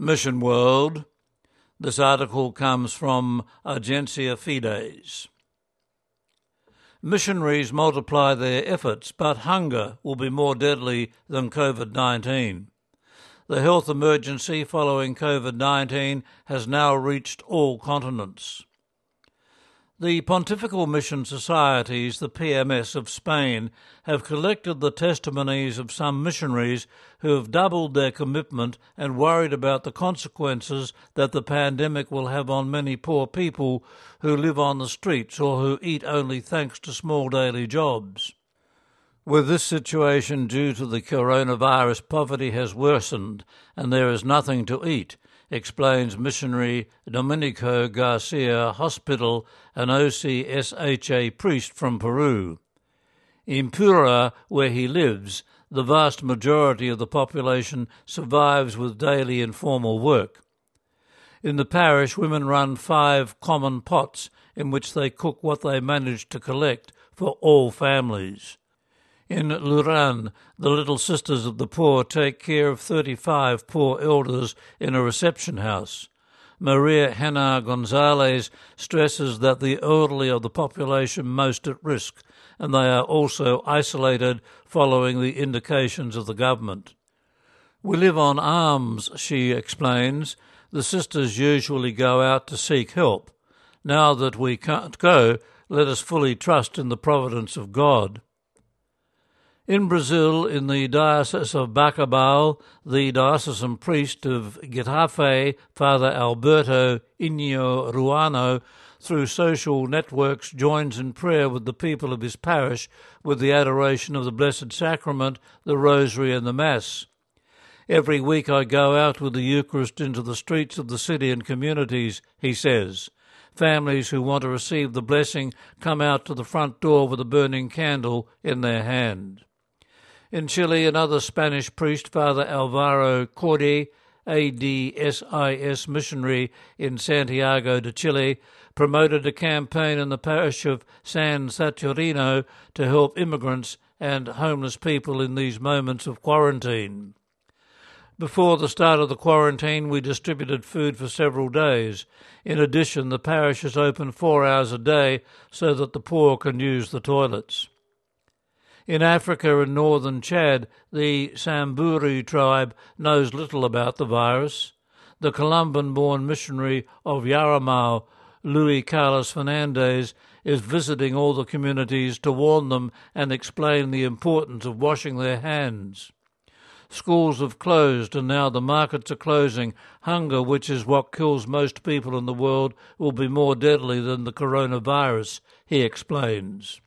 Mission World. This article comes from Agencia Fides. Missionaries multiply their efforts, but hunger will be more deadly than COVID 19. The health emergency following COVID 19 has now reached all continents. The Pontifical Mission Societies, the PMS of Spain, have collected the testimonies of some missionaries who have doubled their commitment and worried about the consequences that the pandemic will have on many poor people who live on the streets or who eat only thanks to small daily jobs. With this situation due to the coronavirus, poverty has worsened and there is nothing to eat explains missionary Domenico Garcia Hospital, an OCSHA priest from Peru. In Piura, where he lives, the vast majority of the population survives with daily informal work. In the parish, women run five common pots in which they cook what they manage to collect for all families. In Lurin, the Little Sisters of the Poor take care of 35 poor elders in a reception house. Maria Hena Gonzalez stresses that the elderly are the population most at risk, and they are also isolated following the indications of the government. We live on alms, she explains. The sisters usually go out to seek help. Now that we can't go, let us fully trust in the providence of God. In Brazil, in the Diocese of Bacabal, the diocesan priest of Getafe, Father Alberto Inho Ruano, through social networks joins in prayer with the people of his parish with the adoration of the Blessed Sacrament, the Rosary, and the Mass. Every week I go out with the Eucharist into the streets of the city and communities, he says. Families who want to receive the blessing come out to the front door with a burning candle in their hand. In Chile, another Spanish priest, Father Alvaro Cordy, ADSIS missionary in Santiago de Chile, promoted a campaign in the parish of San Saturnino to help immigrants and homeless people in these moments of quarantine. Before the start of the quarantine, we distributed food for several days. In addition, the parish is open four hours a day so that the poor can use the toilets. In Africa and northern Chad, the Samburu tribe knows little about the virus. The Colombian born missionary of Yarumal, Luis Carlos Fernandez, is visiting all the communities to warn them and explain the importance of washing their hands. Schools have closed and now the markets are closing. Hunger, which is what kills most people in the world, will be more deadly than the coronavirus, he explains.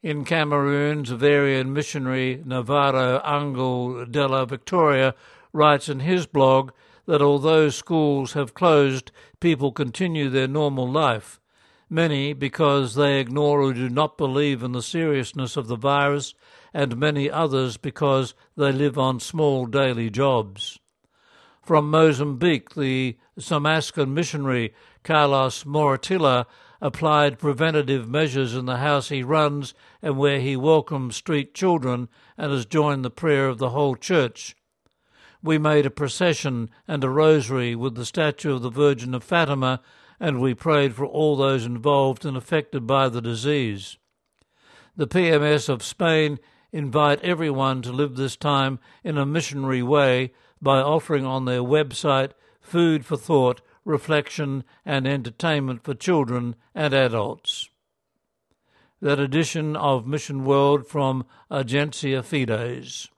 In Cameroon, Xaverian missionary Navarro Angel de la Victoria writes in his blog that although schools have closed, people continue their normal life. Many because they ignore or do not believe in the seriousness of the virus, and many others because they live on small daily jobs. From Mozambique, the Somascan missionary Carlos Moratilla applied preventative measures in the house he runs and where he welcomes street children and has joined the prayer of the whole church. We made a procession and a rosary with the statue of the Virgin of Fatima, and we prayed for all those involved and affected by the disease. The PMS of Spain invite everyone to live this time in a missionary way by offering on their website food for thought reflection, and entertainment for children and adults. That edition of Mission World from Agencia Fides.